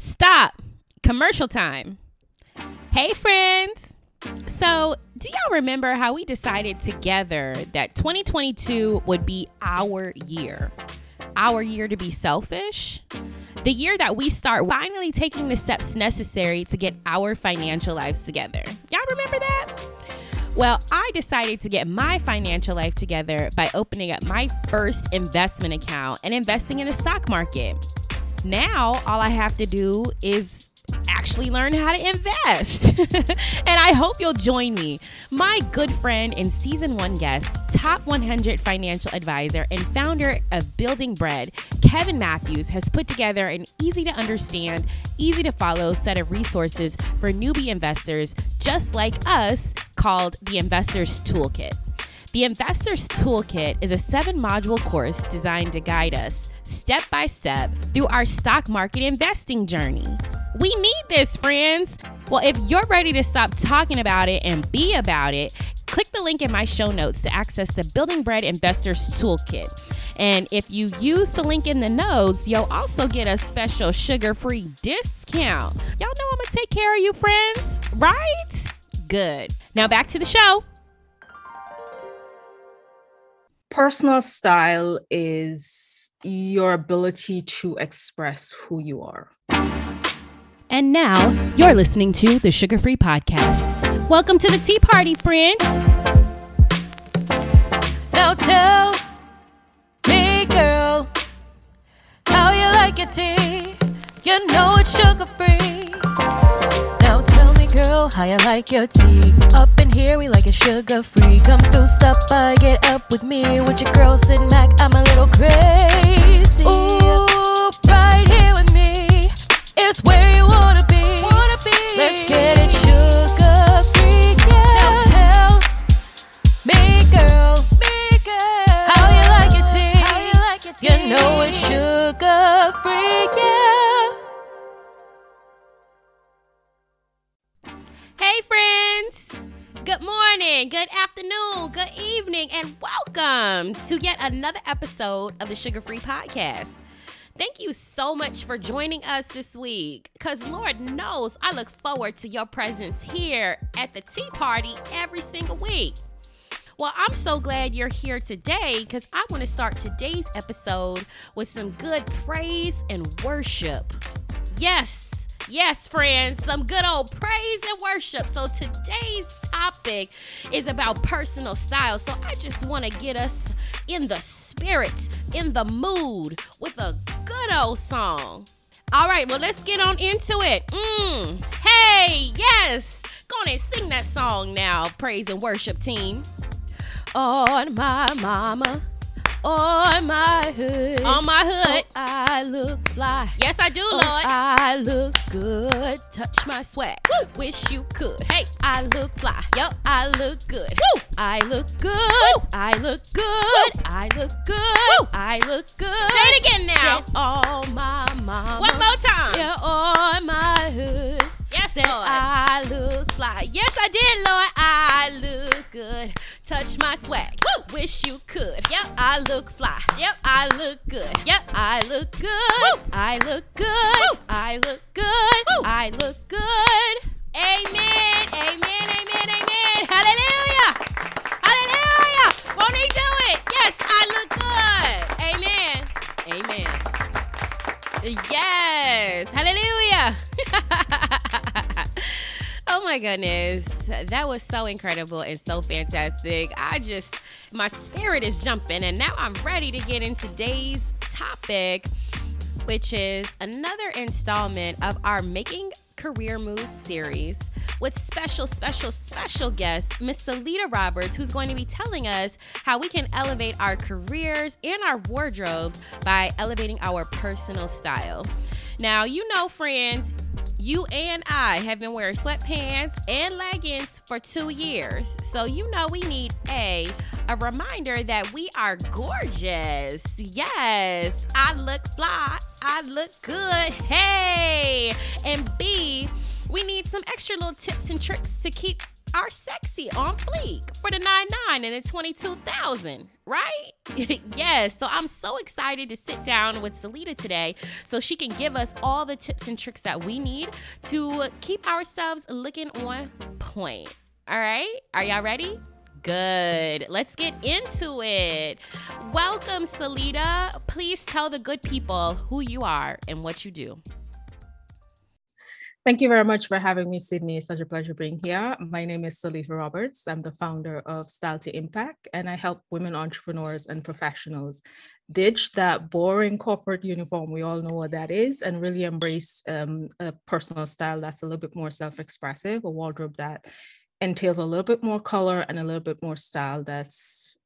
Stop. Commercial time. Hey, friends. So, do y'all remember how we decided together that 2022 would be our year? Our year to be selfish? The year that we start finally taking the steps necessary to get our financial lives together. Y'all remember that? Well, I decided to get my financial life together by opening up my first investment account and investing in the stock market. Now, all I have to do is actually learn how to invest. and I hope you'll join me. My good friend and season one guest, top 100 financial advisor, and founder of Building Bread, Kevin Matthews, has put together an easy to understand, easy to follow set of resources for newbie investors just like us called the Investor's Toolkit. The Investor's Toolkit is a seven module course designed to guide us step by step through our stock market investing journey. We need this, friends. Well, if you're ready to stop talking about it and be about it, click the link in my show notes to access the Building Bread Investors Toolkit. And if you use the link in the notes, you'll also get a special sugar free discount. Y'all know I'm gonna take care of you, friends, right? Good. Now back to the show. Personal style is your ability to express who you are. And now you're listening to the Sugar Free Podcast. Welcome to the Tea Party, friends. Now tell me, girl, how you like your tea. You know it's sugar free. How you like your tea. Up in here, we like it sugar free. Come through, stop by, get up with me. With your girl sitting back, I'm a little crazy. Ooh, welcome to yet another episode of the Sugar Free Podcast. Thank you so much for joining us this week. Because Lord knows I look forward to your presence here at the tea party every single week. Well, I'm so glad you're here today because I want to start today's episode with some good praise and worship. Yes, Yes, friends, some good old praise and worship. So today's topic is about personal style. So I just want to get us in the spirit, in the mood with a good old song. All right, well, let's get on into it. Mm. Hey, yes. Go on and sing that song now, praise and worship team. On my mama on my hood. On my hood. Oh, I look fly. Yes, I do, oh, Lord. I look good. Touch my swag. Woo. Wish you could. Hey, I look fly. Yup, I look good. Woo. I look good. Woo. I look good. Woo. I look good. I look good. Say it again now. Say, on my mama. One more time. Yeah, on my hood. Yes, Lord. I look fly. Yes, I did, Lord. I look good. Touch my swag. Woo. Wish you could. Yep, I look fly. Yep, I look good. Yep, I look good. Woo. I look good. Woo. I look good. Woo. I look good. Amen. Amen. Amen. Amen. Hallelujah. Hallelujah. Won't he do it? Yes, I look good. Amen. Amen. Yes. Hallelujah. oh my goodness. That was so incredible and so fantastic. I just, my spirit is jumping, and now I'm ready to get into today's topic, which is another installment of our Making Career Moves series with special, special, special guest, Miss Solita Roberts, who's going to be telling us how we can elevate our careers and our wardrobes by elevating our personal style. Now, you know, friends, you and I have been wearing sweatpants and leggings for two years. So, you know, we need A, a reminder that we are gorgeous. Yes, I look fly, I look good. Hey, and B, we need some extra little tips and tricks to keep are sexy on fleek for the 99 and the 22,000, right? yes. So I'm so excited to sit down with Solita today so she can give us all the tips and tricks that we need to keep ourselves looking on point. All right? Are y'all ready? Good. Let's get into it. Welcome, Solita. Please tell the good people who you are and what you do. Thank you very much for having me, Sydney. It's such a pleasure being here. My name is Solita Roberts. I'm the founder of Style to Impact, and I help women entrepreneurs and professionals ditch that boring corporate uniform. We all know what that is, and really embrace um, a personal style that's a little bit more self expressive, a wardrobe that entails a little bit more color and a little bit more style that's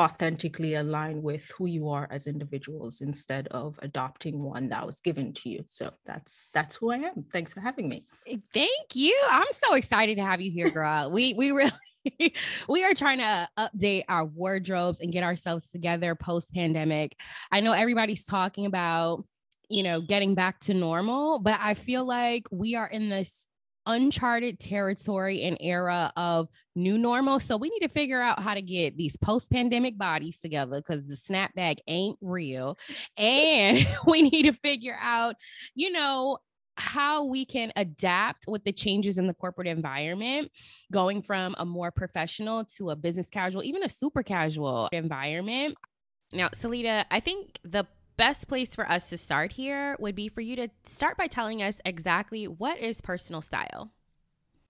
authentically align with who you are as individuals instead of adopting one that was given to you. So that's that's who i am. Thanks for having me. Thank you. I'm so excited to have you here girl. We we really we are trying to update our wardrobes and get ourselves together post pandemic i know everybody's talking about you know getting back to normal but i feel like we are in this uncharted territory and era of new normal. So we need to figure out how to get these post pandemic bodies together because the snapback ain't real. And we need to figure out, you know, how we can adapt with the changes in the corporate environment, going from a more professional to a business casual, even a super casual environment. Now, Solita, I think the best place for us to start here would be for you to start by telling us exactly what is personal style.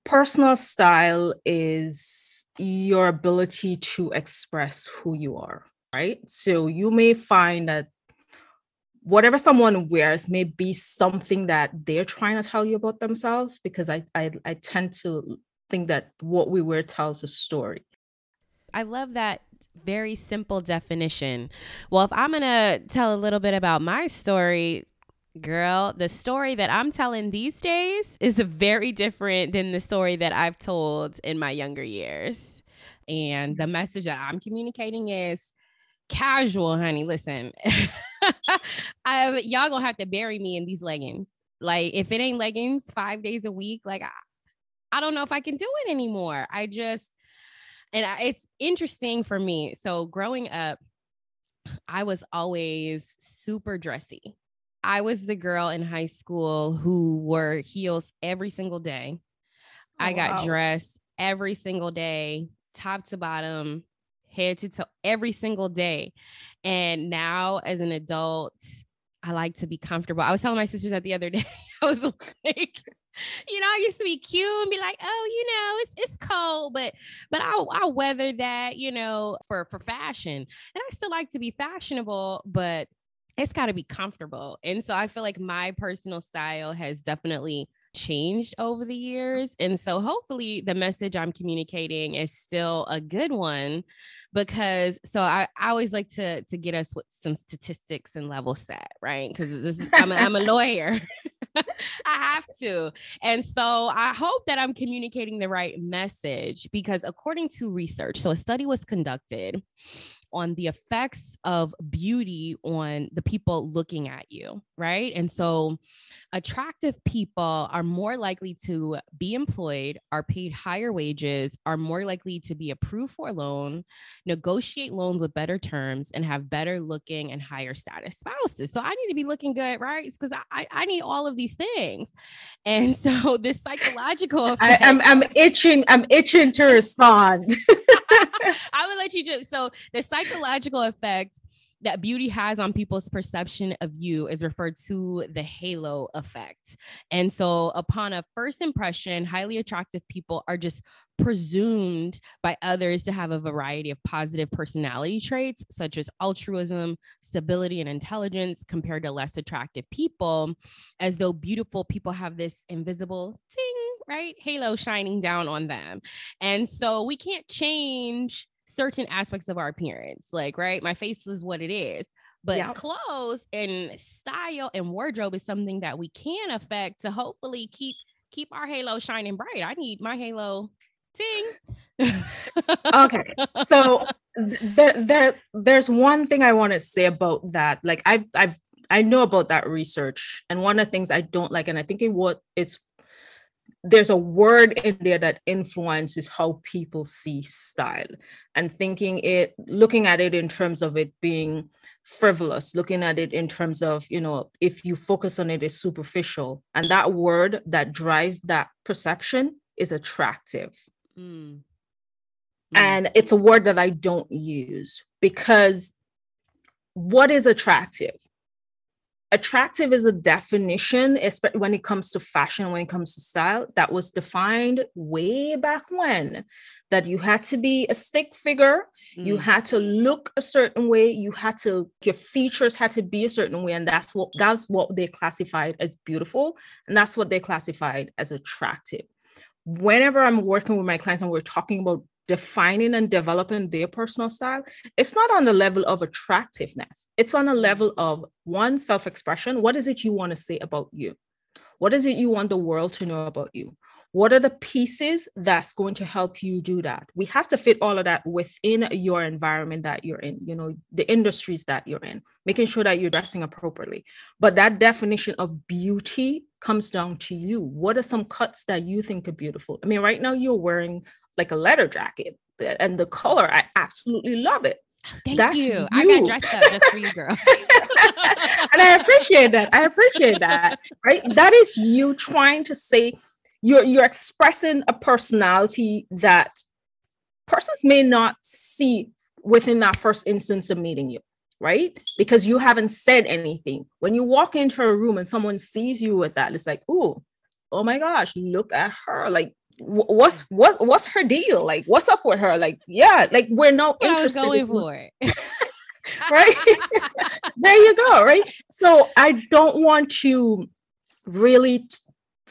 Personal style is your ability to express who you are, right? So you may find that whatever someone wears may be something that they're trying to tell you about themselves because I, I, I tend to think that what we wear tells a story. I love that very simple definition. Well, if I'm going to tell a little bit about my story, girl, the story that I'm telling these days is very different than the story that I've told in my younger years. And the message that I'm communicating is casual, honey. Listen, I, y'all gonna have to bury me in these leggings. Like, if it ain't leggings five days a week, like, I, I don't know if I can do it anymore. I just, and I, it's interesting for me. So growing up, I was always super dressy. I was the girl in high school who wore heels every single day. Oh, I got wow. dressed every single day, top to bottom, head to toe, every single day. And now, as an adult, I like to be comfortable. I was telling my sisters that the other day. I was like, you know, I used to be cute and be like, oh, you know, it's it's cold, but but I'll I'll weather that, you know, for for fashion. And I still like to be fashionable, but it's got to be comfortable. And so I feel like my personal style has definitely changed over the years. And so hopefully the message I'm communicating is still a good one because so I, I always like to to get us with some statistics and level set, right? Because I'm, I'm a lawyer. I have to. And so I hope that I'm communicating the right message because according to research, so a study was conducted on the effects of beauty on the people looking at you, right? And so attractive people are more likely to be employed, are paid higher wages, are more likely to be approved for a loan, negotiate loans with better terms, and have better looking and higher status spouses. So I need to be looking good, right? Because I, I need all of these things. And so this psychological effect, I, I'm, I'm itching, I'm itching to respond. I would let you just so the psychological effect that beauty has on people's perception of you is referred to the halo effect. And so, upon a first impression, highly attractive people are just presumed by others to have a variety of positive personality traits, such as altruism, stability, and intelligence, compared to less attractive people, as though beautiful people have this invisible ting, right? Halo shining down on them. And so, we can't change certain aspects of our appearance. Like, right, my face is what it is. But yep. clothes and style and wardrobe is something that we can affect to hopefully keep keep our halo shining bright. I need my halo ting. okay. So there, there there's one thing I want to say about that. Like I've I've I know about that research. And one of the things I don't like, and I think it what it's there's a word in there that influences how people see style and thinking it looking at it in terms of it being frivolous looking at it in terms of you know if you focus on it is superficial and that word that drives that perception is attractive mm. Mm. and it's a word that i don't use because what is attractive attractive is a definition especially when it comes to fashion when it comes to style that was defined way back when that you had to be a stick figure mm. you had to look a certain way you had to your features had to be a certain way and that's what that's what they classified as beautiful and that's what they classified as attractive whenever i'm working with my clients and we're talking about defining and developing their personal style, it's not on the level of attractiveness. It's on a level of one self expression. What is it you want to say about you? What is it you want the world to know about you? What are the pieces that's going to help you do that? We have to fit all of that within your environment that you're in, you know, the industries that you're in, making sure that you're dressing appropriately. But that definition of beauty comes down to you. What are some cuts that you think are beautiful? I mean, right now you're wearing like a letter jacket and the color i absolutely love it oh, thank That's you. you. I got dressed up just for you, girl. and I appreciate that. I appreciate that. Right? That is you trying to say you're you're expressing a personality that persons may not see within that first instance of meeting you, right? Because you haven't said anything. When you walk into a room and someone sees you with that, it's like, oh, oh my gosh, look at her. Like what's what what's her deal? Like what's up with her? Like yeah like we're not interested I was going in- for. It right? There you go right? So i don't want to really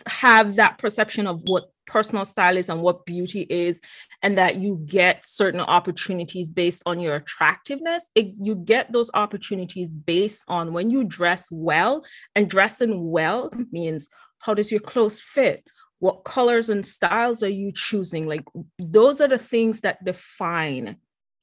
have that perception of what personal style is and what beauty is and that you get certain opportunities based on your attractiveness. It, you get those opportunities based on when you dress well and dressing well means how does your clothes fit what colors and styles are you choosing? Like those are the things that define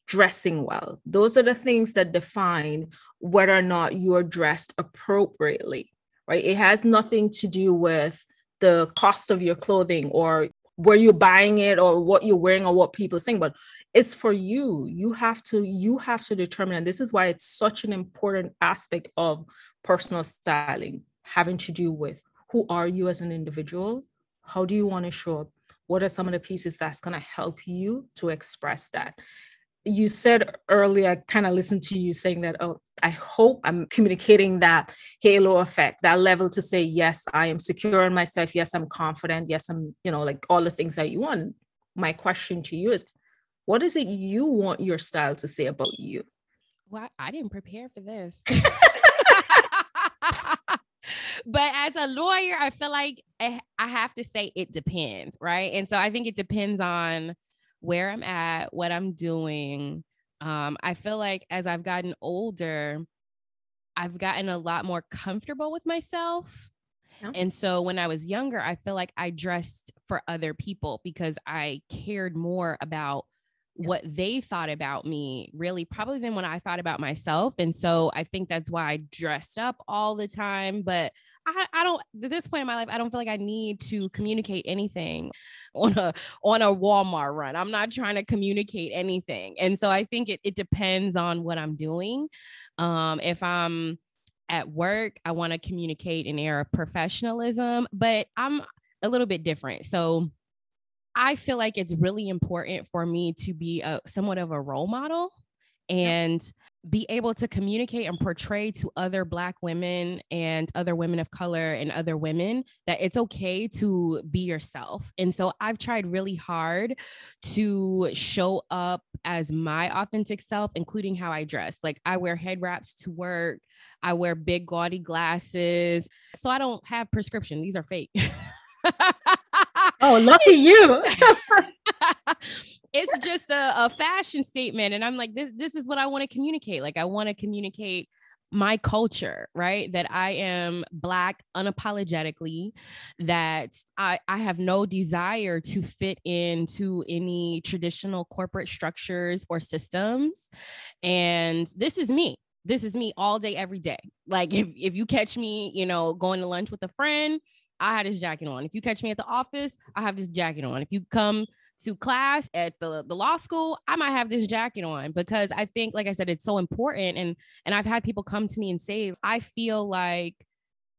dressing well. Those are the things that define whether or not you're dressed appropriately right? It has nothing to do with the cost of your clothing or where you're buying it or what you're wearing or what people are saying but it's for you. You have to you have to determine and this is why it's such an important aspect of personal styling having to do with who are you as an individual how do you want to show up? What are some of the pieces that's going to help you to express that? You said earlier, I kind of listened to you saying that, oh, I hope I'm communicating that halo effect, that level to say, yes, I am secure in myself. Yes, I'm confident. Yes, I'm, you know, like all the things that you want. My question to you is, what is it you want your style to say about you? Well, I didn't prepare for this. but as a lawyer, I feel like I have to say it depends, right? And so I think it depends on where I'm at, what I'm doing. Um, I feel like as I've gotten older, I've gotten a lot more comfortable with myself. Yeah. And so when I was younger, I feel like I dressed for other people because I cared more about what they thought about me really probably than when I thought about myself. And so I think that's why I dressed up all the time. But I, I don't at this point in my life, I don't feel like I need to communicate anything on a on a Walmart run. I'm not trying to communicate anything. And so I think it, it depends on what I'm doing. Um, if I'm at work, I want to communicate an air of professionalism, but I'm a little bit different. So I feel like it's really important for me to be a somewhat of a role model and be able to communicate and portray to other black women and other women of color and other women that it's okay to be yourself. And so I've tried really hard to show up as my authentic self including how I dress. Like I wear head wraps to work, I wear big gaudy glasses. So I don't have prescription. These are fake. oh, lucky you. it's just a, a fashion statement. And I'm like, this, this is what I want to communicate. Like, I want to communicate my culture, right? That I am Black unapologetically, that I, I have no desire to fit into any traditional corporate structures or systems. And this is me. This is me all day, every day. Like, if, if you catch me, you know, going to lunch with a friend, I had this jacket on. If you catch me at the office, I have this jacket on. If you come to class at the, the law school, I might have this jacket on because I think, like I said, it's so important. And and I've had people come to me and say, I feel like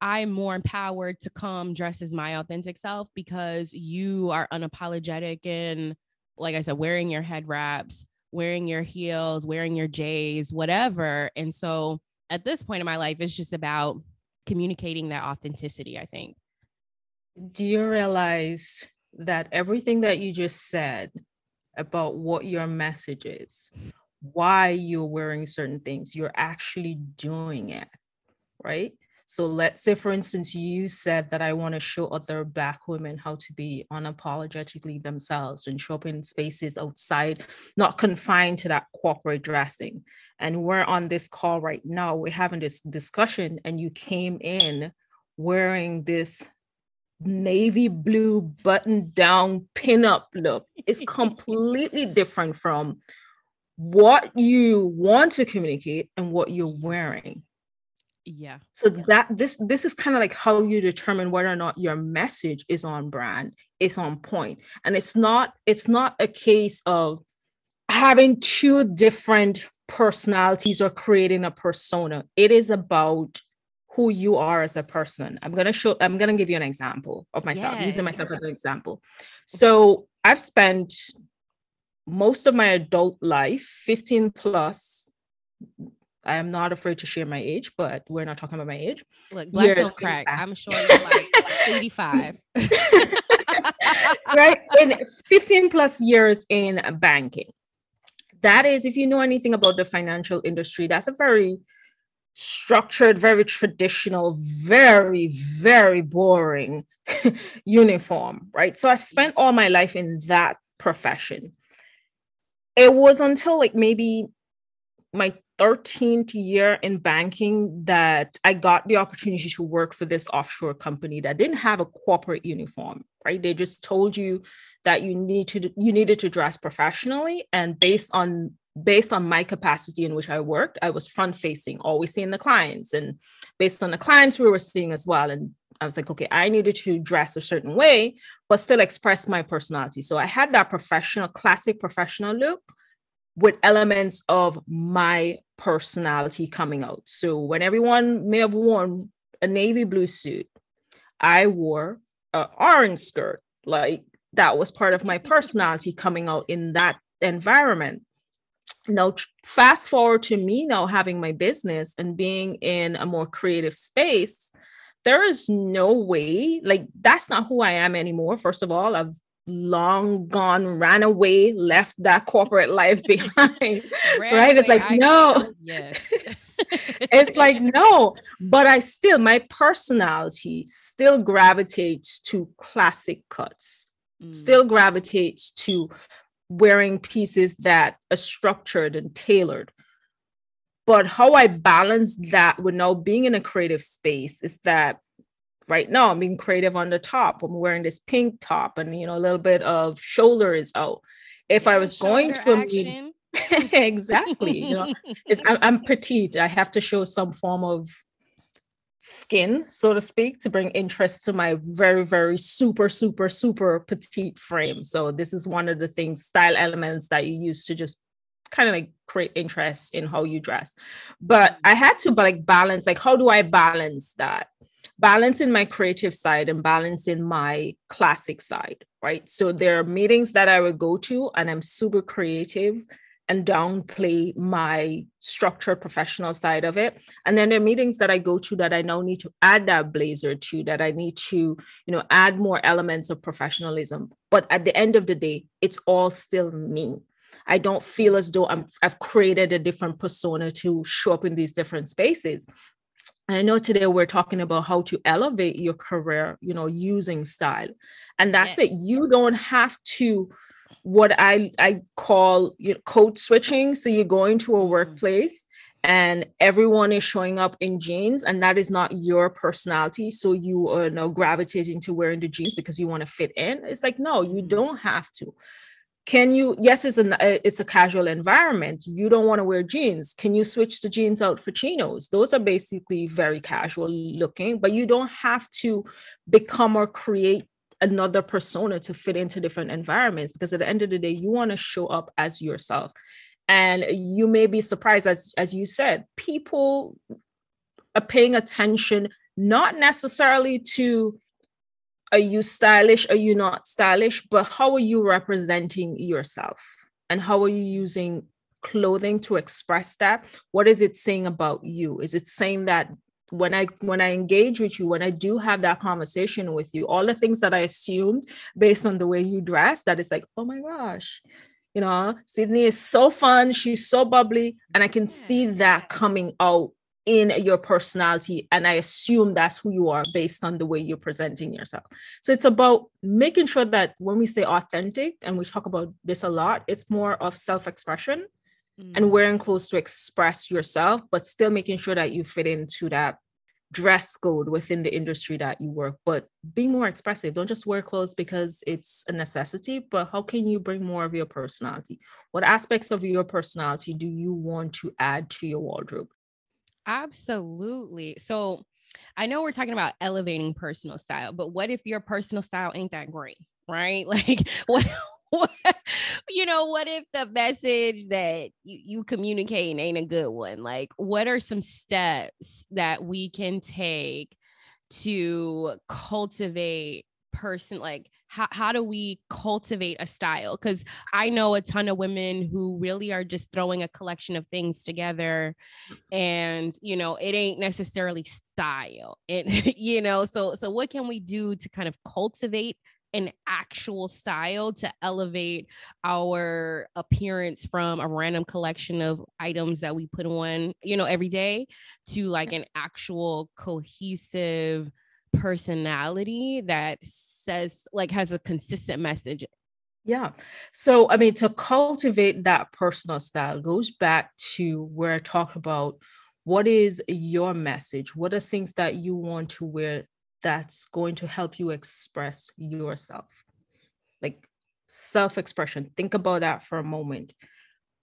I'm more empowered to come dress as my authentic self because you are unapologetic and like I said, wearing your head wraps, wearing your heels, wearing your J's, whatever. And so at this point in my life, it's just about communicating that authenticity, I think. Do you realize that everything that you just said about what your message is, why you're wearing certain things, you're actually doing it, right? So let's say, for instance, you said that I want to show other Black women how to be unapologetically themselves and show up in spaces outside, not confined to that corporate dressing. And we're on this call right now, we're having this discussion, and you came in wearing this navy blue button down pinup look. is completely different from what you want to communicate and what you're wearing. Yeah so that this this is kind of like how you determine whether or not your message is on brand is on point. And it's not it's not a case of having two different personalities or creating a persona. It is about who you are as a person i'm going to show i'm going to give you an example of myself yes. using myself as an example so i've spent most of my adult life 15 plus I am not afraid to share my age, but we're not talking about my age. Look, black Years don't crack. Back. I'm sure you're like 85. right? In 15 plus years in banking. That is, if you know anything about the financial industry, that's a very structured, very traditional, very, very boring uniform, right? So I've spent all my life in that profession. It was until like maybe my 13th year in banking that I got the opportunity to work for this offshore company that didn't have a corporate uniform, right? They just told you that you need to you needed to dress professionally and based on based on my capacity in which I worked, I was front facing, always seeing the clients and based on the clients we were seeing as well and I was like, okay, I needed to dress a certain way, but still express my personality. So I had that professional, classic professional look, with elements of my personality coming out. So when everyone may have worn a navy blue suit, I wore an orange skirt. Like that was part of my personality coming out in that environment. Now, fast forward to me now having my business and being in a more creative space. There is no way, like, that's not who I am anymore. First of all, I've long gone, ran away, left that corporate life behind. right? It's like, I no. Yes. it's like, no. But I still, my personality still gravitates to classic cuts, mm. still gravitates to wearing pieces that are structured and tailored. But how I balance that with now being in a creative space is that right now I'm being creative on the top. I'm wearing this pink top and you know a little bit of shoulder is out. If I was going to meet, exactly, you know, it's, I'm, I'm petite. I have to show some form of skin, so to speak, to bring interest to my very, very super, super, super petite frame. So this is one of the things, style elements that you use to just kind of like create interest in how you dress. But I had to like balance, like, how do I balance that? balancing my creative side and balancing my classic side, right? So there are meetings that I would go to and I'm super creative and downplay my structured professional side of it. And then there are meetings that I go to that I now need to add that blazer to, that I need to, you know, add more elements of professionalism. But at the end of the day, it's all still me. I don't feel as though I'm, I've created a different persona to show up in these different spaces. I know today we're talking about how to elevate your career, you know, using style. And that's yes. it. You don't have to what I I call you know, code switching. So you go into a mm-hmm. workplace and everyone is showing up in jeans and that is not your personality so you are now gravitating to wearing the jeans because you want to fit in it's like no you mm-hmm. don't have to can you yes it's a uh, it's a casual environment you don't want to wear jeans can you switch the jeans out for chinos those are basically very casual looking but you don't have to become or create another persona to fit into different environments because at the end of the day you want to show up as yourself. And you may be surprised as as you said people are paying attention not necessarily to are you stylish are you not stylish but how are you representing yourself? And how are you using clothing to express that? What is it saying about you? Is it saying that when i when i engage with you when i do have that conversation with you all the things that i assumed based on the way you dress that is like oh my gosh you know sydney is so fun she's so bubbly and i can see that coming out in your personality and i assume that's who you are based on the way you're presenting yourself. So it's about making sure that when we say authentic and we talk about this a lot it's more of self-expression mm. and wearing clothes to express yourself but still making sure that you fit into that dress code within the industry that you work but being more expressive don't just wear clothes because it's a necessity but how can you bring more of your personality what aspects of your personality do you want to add to your wardrobe Absolutely. So I know we're talking about elevating personal style, but what if your personal style ain't that great? Right? Like what what, you know, what if the message that you, you communicate ain't a good one? Like, what are some steps that we can take to cultivate person like how, how do we cultivate a style because i know a ton of women who really are just throwing a collection of things together and you know it ain't necessarily style and you know so so what can we do to kind of cultivate an actual style to elevate our appearance from a random collection of items that we put on, you know, every day to like an actual cohesive personality that says like has a consistent message yeah. So, I mean, to cultivate that personal style goes back to where I talked about what is your message? What are things that you want to wear that's going to help you express yourself? Like self expression. Think about that for a moment.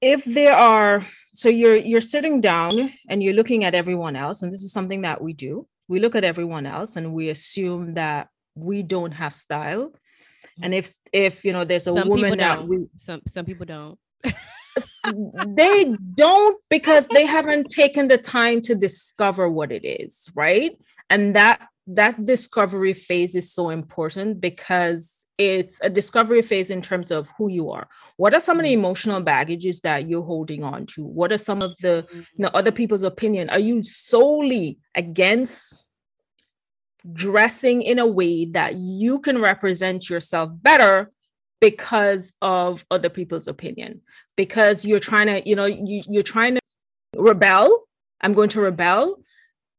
If there are, so you're you're sitting down and you're looking at everyone else, and this is something that we do we look at everyone else and we assume that we don't have style and if if you know there's a some woman that we some some people don't they don't because they haven't taken the time to discover what it is right and that that discovery phase is so important because it's a discovery phase in terms of who you are. What are some of the mm. emotional baggages that you're holding on to? What are some of the you know other people's opinion? Are you solely against dressing in a way that you can represent yourself better because of other people's opinion? Because you're trying to you know you, you're trying to rebel. I'm going to rebel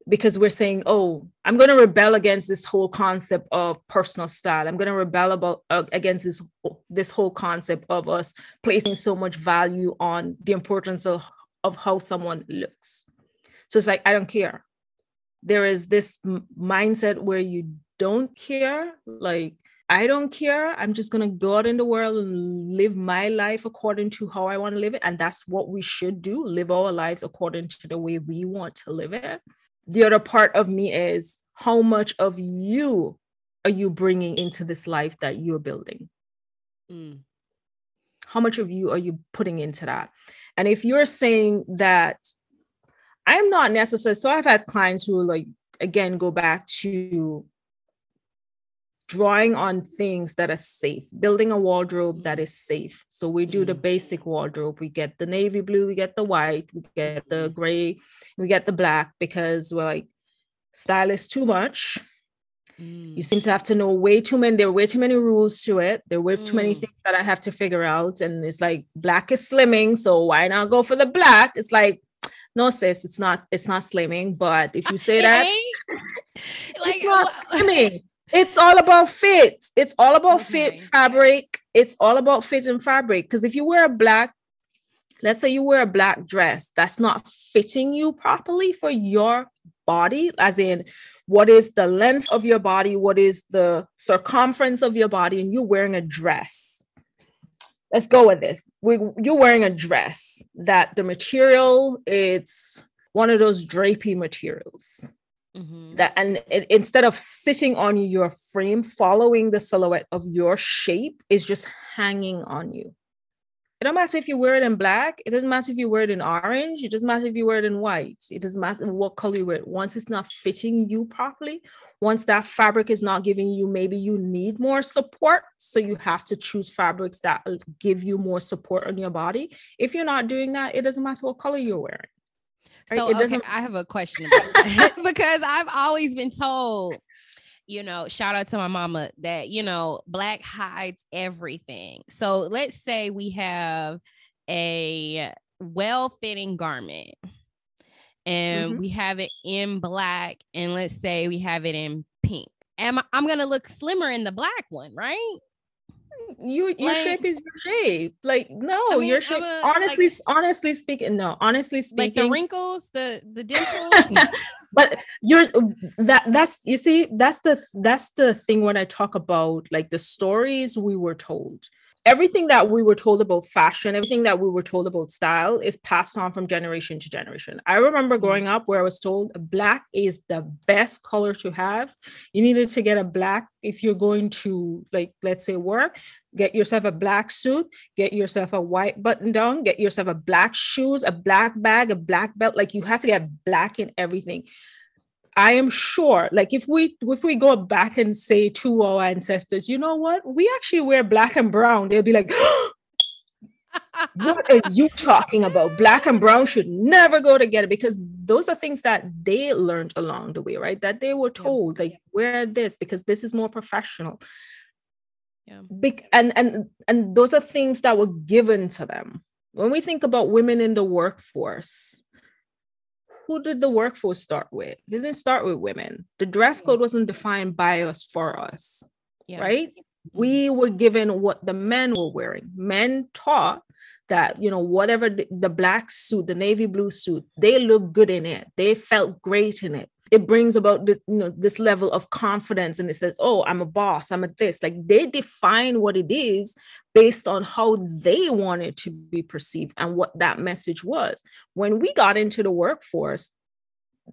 because we're saying oh i'm going to rebel against this whole concept of personal style i'm going to rebel about uh, against this this whole concept of us placing so much value on the importance of of how someone looks so it's like i don't care there is this m- mindset where you don't care like I don't care. I'm just going to go out in the world and live my life according to how I want to live it. And that's what we should do live our lives according to the way we want to live it. The other part of me is how much of you are you bringing into this life that you're building? Mm. How much of you are you putting into that? And if you're saying that I'm not necessarily, so I've had clients who like, again, go back to drawing on things that are safe, building a wardrobe that is safe. So we do the mm. basic wardrobe. We get the navy blue, we get the white, we get the gray, we get the black because we're like, style is too much. Mm. You seem to have to know way too many. There are way too many rules to it. There are way too many mm. things that I have to figure out. And it's like black is slimming, so why not go for the black? It's like no sis it's not it's not slimming but if you say that like, it's not slimming it's all about fit it's all about okay. fit fabric it's all about fit and fabric because if you wear a black let's say you wear a black dress that's not fitting you properly for your body as in what is the length of your body what is the circumference of your body and you're wearing a dress let's go with this. We, you're wearing a dress that the material it's one of those drapey materials. Mm-hmm. That and it, instead of sitting on your frame, following the silhouette of your shape is just hanging on you. It don't matter if you wear it in black. It doesn't matter if you wear it in orange. It doesn't matter if you wear it in white. It doesn't matter what color you wear it. Once it's not fitting you properly, once that fabric is not giving you, maybe you need more support. So you have to choose fabrics that give you more support on your body. If you're not doing that, it doesn't matter what color you're wearing. Right? So okay, I have a question because I've always been told you know, shout out to my mama that, you know, black hides everything. So let's say we have a well fitting garment and mm-hmm. we have it in black, and let's say we have it in pink. Am I, I'm gonna look slimmer in the black one, right? You your like, shape is your shape. Like no, I mean, your shape. A, honestly, like, honestly speaking, no. Honestly speaking, like the wrinkles, the the dimples. but you're that that's you see that's the that's the thing when I talk about like the stories we were told everything that we were told about fashion, everything that we were told about style is passed on from generation to generation. I remember mm-hmm. growing up where I was told black is the best color to have. You needed to get a black if you're going to, like, let's say, work, get yourself a black suit, get yourself a white button down, get yourself a black shoes, a black bag, a black belt. Like, you have to get black in everything. I am sure, like if we if we go back and say to our ancestors, you know what, we actually wear black and brown, they'll be like, what are you talking about? Black and brown should never go together because those are things that they learned along the way, right? That they were told, yeah. like, wear this because this is more professional. Yeah. Big and and and those are things that were given to them. When we think about women in the workforce, who did the workforce start with? It didn't start with women. The dress code mm-hmm. wasn't defined by us for us, yeah. right? Mm-hmm. We were given what the men were wearing. Men taught that, you know, whatever the, the black suit, the navy blue suit, they look good in it. They felt great in it it brings about this, you know, this level of confidence and it says, oh, I'm a boss, I'm a this. Like they define what it is based on how they want it to be perceived and what that message was. When we got into the workforce,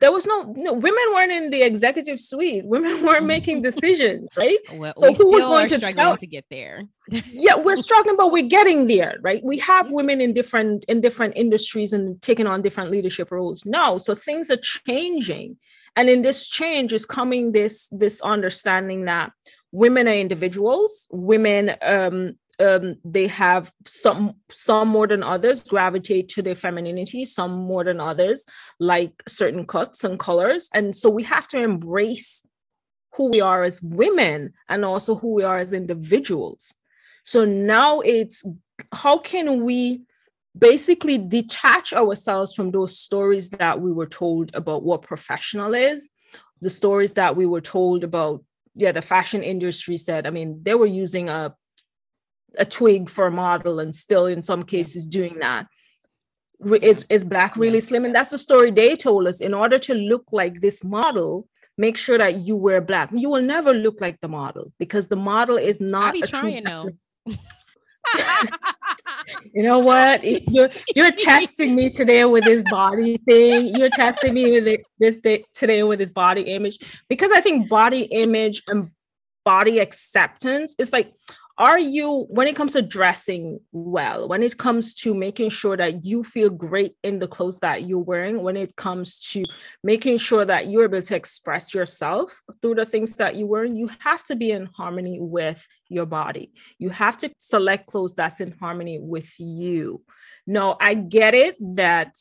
there was no, no women weren't in the executive suite. Women weren't making decisions, right? Well, so who was going to tell to get there? yeah, we're struggling, but we're getting there, right? We have women in different in different industries and taking on different leadership roles now. So things are changing and in this change is coming this this understanding that women are individuals. Women um, um, they have some some more than others gravitate to their femininity some more than others like certain cuts and colors. And so we have to embrace who we are as women and also who we are as individuals. So now it's how can we basically detach ourselves from those stories that we were told about what professional is, the stories that we were told about, yeah, the fashion industry said, I mean, they were using a a twig for a model and still in some cases doing that. Is, is black really slim? And that's the story they told us. In order to look like this model, make sure that you wear black. You will never look like the model because the model is not I be a trying true you know what? You're you're testing me today with this body thing. You're testing me with this day, today with this body image because I think body image and body acceptance is like are you when it comes to dressing well when it comes to making sure that you feel great in the clothes that you're wearing when it comes to making sure that you're able to express yourself through the things that you wear you have to be in harmony with your body. You have to select clothes that's in harmony with you. No i get it that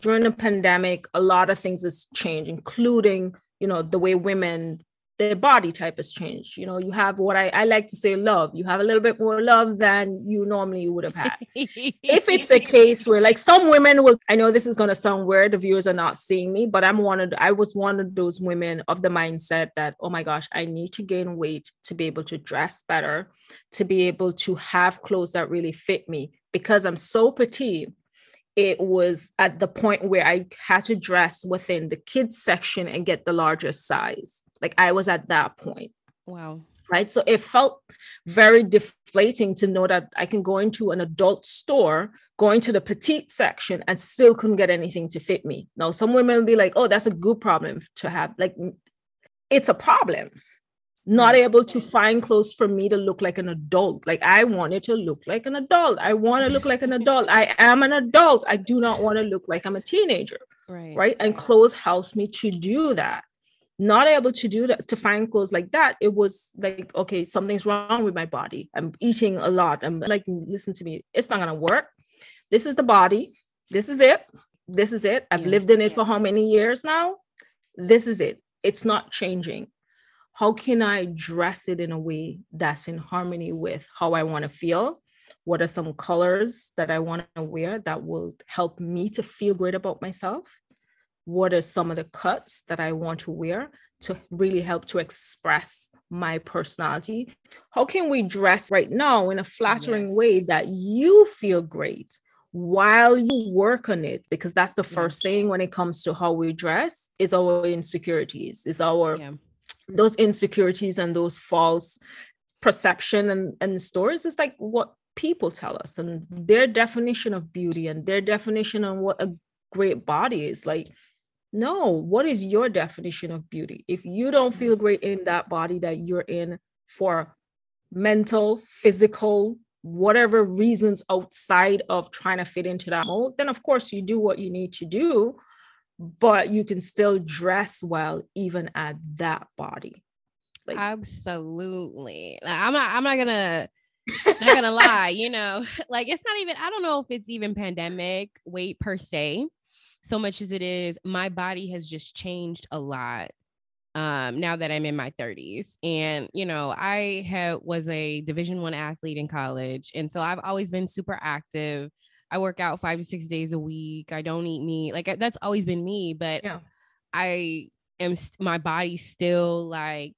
during the pandemic a lot of things has changed including you know the way women their body type has changed. You know, you have what I, I like to say love. You have a little bit more love than you normally would have had. if it's a case where like some women will, I know this is gonna sound weird, the viewers are not seeing me, but I'm one of I was one of those women of the mindset that, oh my gosh, I need to gain weight to be able to dress better, to be able to have clothes that really fit me because I'm so petite it was at the point where I had to dress within the kids section and get the largest size. Like I was at that point. Wow. Right. So it felt very deflating to know that I can go into an adult store, go into the petite section, and still couldn't get anything to fit me. Now, some women will be like, oh, that's a good problem to have. Like, it's a problem. Not mm. able to find clothes for me to look like an adult. Like, I wanted to look like an adult. I want to look like an adult. I am an adult. I do not want to look like I'm a teenager. Right. Right. And clothes helps me to do that not able to do that to find clothes like that it was like okay something's wrong with my body. I'm eating a lot. I'm like listen to me it's not gonna work. This is the body. This is it. This is it. I've yeah. lived in it for how many years now? This is it. It's not changing. How can i dress it in a way that's in harmony with how i want to feel? What are some colors that i want to wear that will help me to feel great about myself what are some of the cuts that I want to wear to really help to express my personality? How can we dress right now in a flattering yes. way that you feel great while you work on it? Because that's the first thing when it comes to how we dress is our insecurities, is our yeah. those insecurities and those false perception and, and stories is like what people tell us and their definition of beauty and their definition on what a great body is like no, what is your definition of beauty? If you don't feel great in that body that you're in for mental, physical, whatever reasons outside of trying to fit into that mold, then of course you do what you need to do, but you can still dress well even at that body. Like, Absolutely. I'm not I'm not gonna not gonna lie, you know, like it's not even I don't know if it's even pandemic weight per se so much as it is my body has just changed a lot um now that i'm in my 30s and you know i had was a division one athlete in college and so i've always been super active. I work out five to six days a week. I don't eat meat. Like that's always been me but yeah. i am my body's still like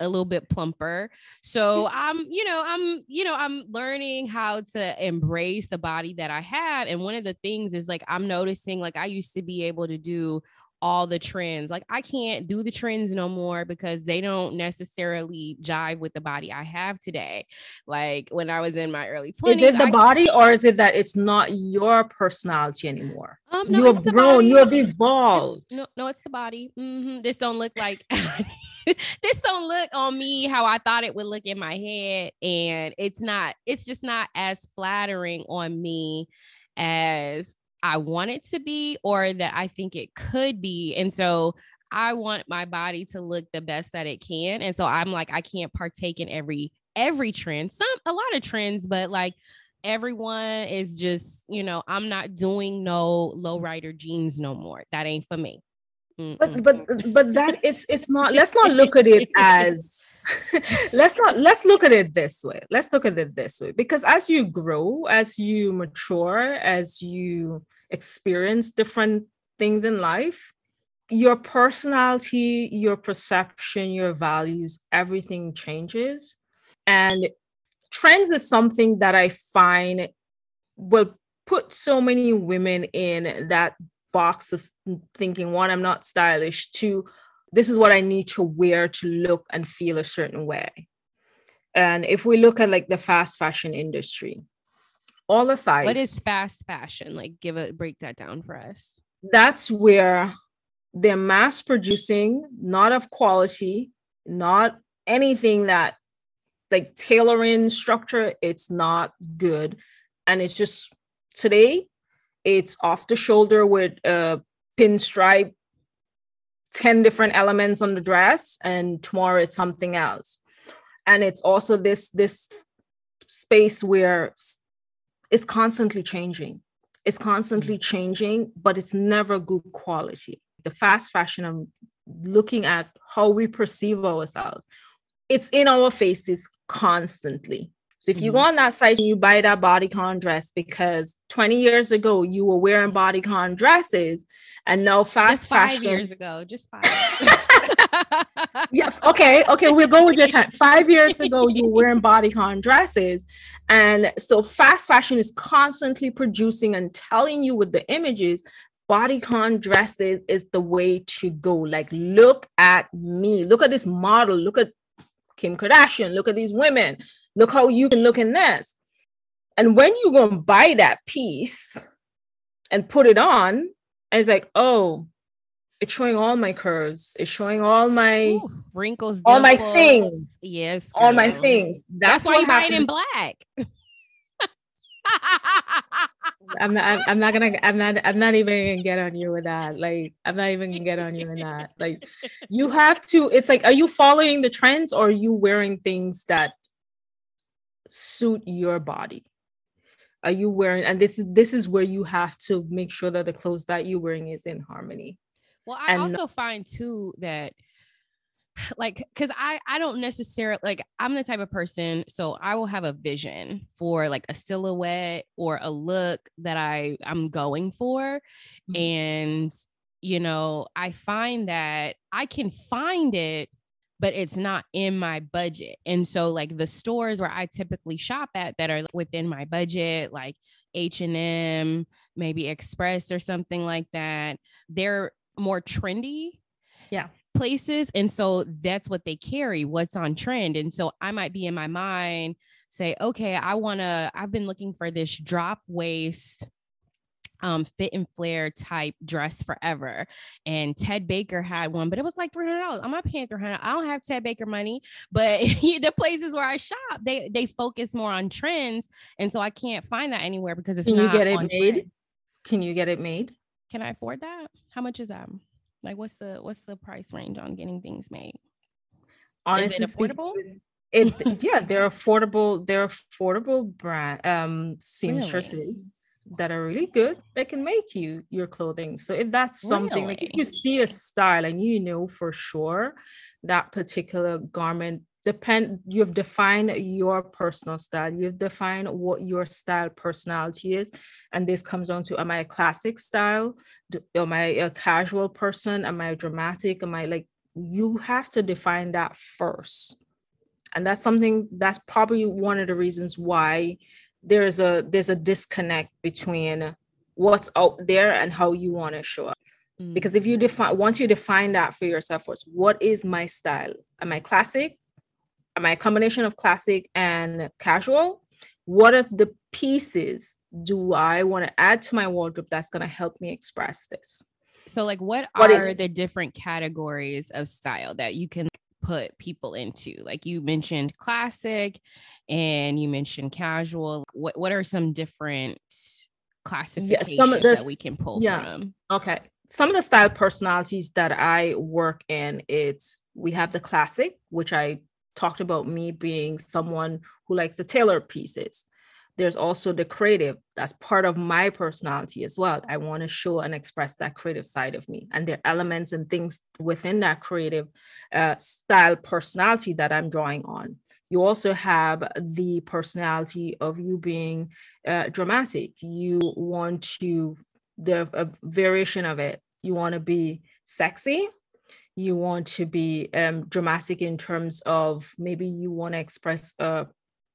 a little bit plumper. So I'm, you know, I'm, you know, I'm learning how to embrace the body that I have. And one of the things is like I'm noticing like I used to be able to do all the trends. Like I can't do the trends no more because they don't necessarily jive with the body I have today. Like when I was in my early 20s. Is it the I, body or is it that it's not your personality anymore? Um, no, you have grown, you have evolved. It's, no, no, it's the body. Mm-hmm. This don't look like this don't look on me how I thought it would look in my head. And it's not, it's just not as flattering on me as I want it to be or that I think it could be. And so I want my body to look the best that it can. And so I'm like, I can't partake in every every trend. Some a lot of trends, but like everyone is just, you know, I'm not doing no low rider jeans no more. That ain't for me. But but but that is it's not let's not look at it as let's not let's look at it this way. Let's look at it this way. Because as you grow, as you mature, as you experience different things in life, your personality, your perception, your values, everything changes. And trends is something that I find will put so many women in that box of thinking one, I'm not stylish, two, this is what I need to wear to look and feel a certain way. And if we look at like the fast fashion industry, all aside. What is fast fashion? Like, give a break that down for us. That's where they're mass producing, not of quality, not anything that like tailoring structure, it's not good. And it's just today, it's off the shoulder with a pinstripe, 10 different elements on the dress, and tomorrow it's something else. And it's also this this space where is constantly changing. It's constantly mm. changing, but it's never good quality. The fast fashion, I'm looking at how we perceive ourselves. It's in our faces constantly. So if you mm-hmm. go on that site and you buy that bodycon dress because 20 years ago you were wearing bodycon dresses and now fast just five fashion. years ago, just five. yeah. Okay. Okay. We'll go with your time. Five years ago, you were wearing bodycon dresses. And so fast fashion is constantly producing and telling you with the images bodycon dresses is the way to go. Like, look at me. Look at this model. Look at Kim Kardashian, look at these women, look how you can look in this. And when you go and buy that piece and put it on, it's like, oh, it's showing all my curves. It's showing all my Ooh, wrinkles, all my things. Yes, girl. all my things. That's, That's why you buy it in black. I'm not. I'm not gonna. I'm not. I'm not even gonna get on you with that. Like, I'm not even gonna get on you with that. Like, you have to. It's like, are you following the trends or are you wearing things that suit your body? Are you wearing? And this is this is where you have to make sure that the clothes that you're wearing is in harmony. Well, I and also find too that like because i i don't necessarily like i'm the type of person so i will have a vision for like a silhouette or a look that i i'm going for mm-hmm. and you know i find that i can find it but it's not in my budget and so like the stores where i typically shop at that are within my budget like h&m maybe express or something like that they're more trendy yeah places and so that's what they carry what's on trend and so i might be in my mind say okay i want to i've been looking for this drop waist um, fit and flare type dress forever. And Ted Baker had one, but it was like $300. I'm not paying 300 I don't have Ted Baker money, but the places where I shop, they they focus more on trends. And so I can't find that anywhere because it's Can not you get it made? Trend. Can you get it made? Can I afford that? How much is that? Like, what's the what's the price range on getting things made? Honestly, Is it affordable? It yeah, they're affordable. They're affordable brand um seamstresses really? that are really good. That can make you your clothing. So if that's something really? like if you see a style and you know for sure that particular garment depend you've defined your personal style you've defined what your style personality is and this comes down to am i a classic style? Am i a casual person? Am i dramatic? Am i like you have to define that first. And that's something that's probably one of the reasons why there's a there's a disconnect between what's out there and how you want to show up. Because if you mm-hmm. define once you define that for yourself first what is my style? Am i classic am I a combination of classic and casual? What are the pieces do I want to add to my wardrobe that's going to help me express this? So, like, what, what are is- the different categories of style that you can put people into? Like, you mentioned classic and you mentioned casual. What What are some different classifications yeah, some of this, that we can pull yeah. from? Okay. Some of the style personalities that I work in, it's we have the classic, which I talked about me being someone who likes to tailor pieces. There's also the creative. That's part of my personality as well. I want to show and express that creative side of me. And there are elements and things within that creative uh, style personality that I'm drawing on. You also have the personality of you being uh, dramatic. You want to, the a variation of it. You want to be sexy, you want to be um, dramatic in terms of maybe you want to express a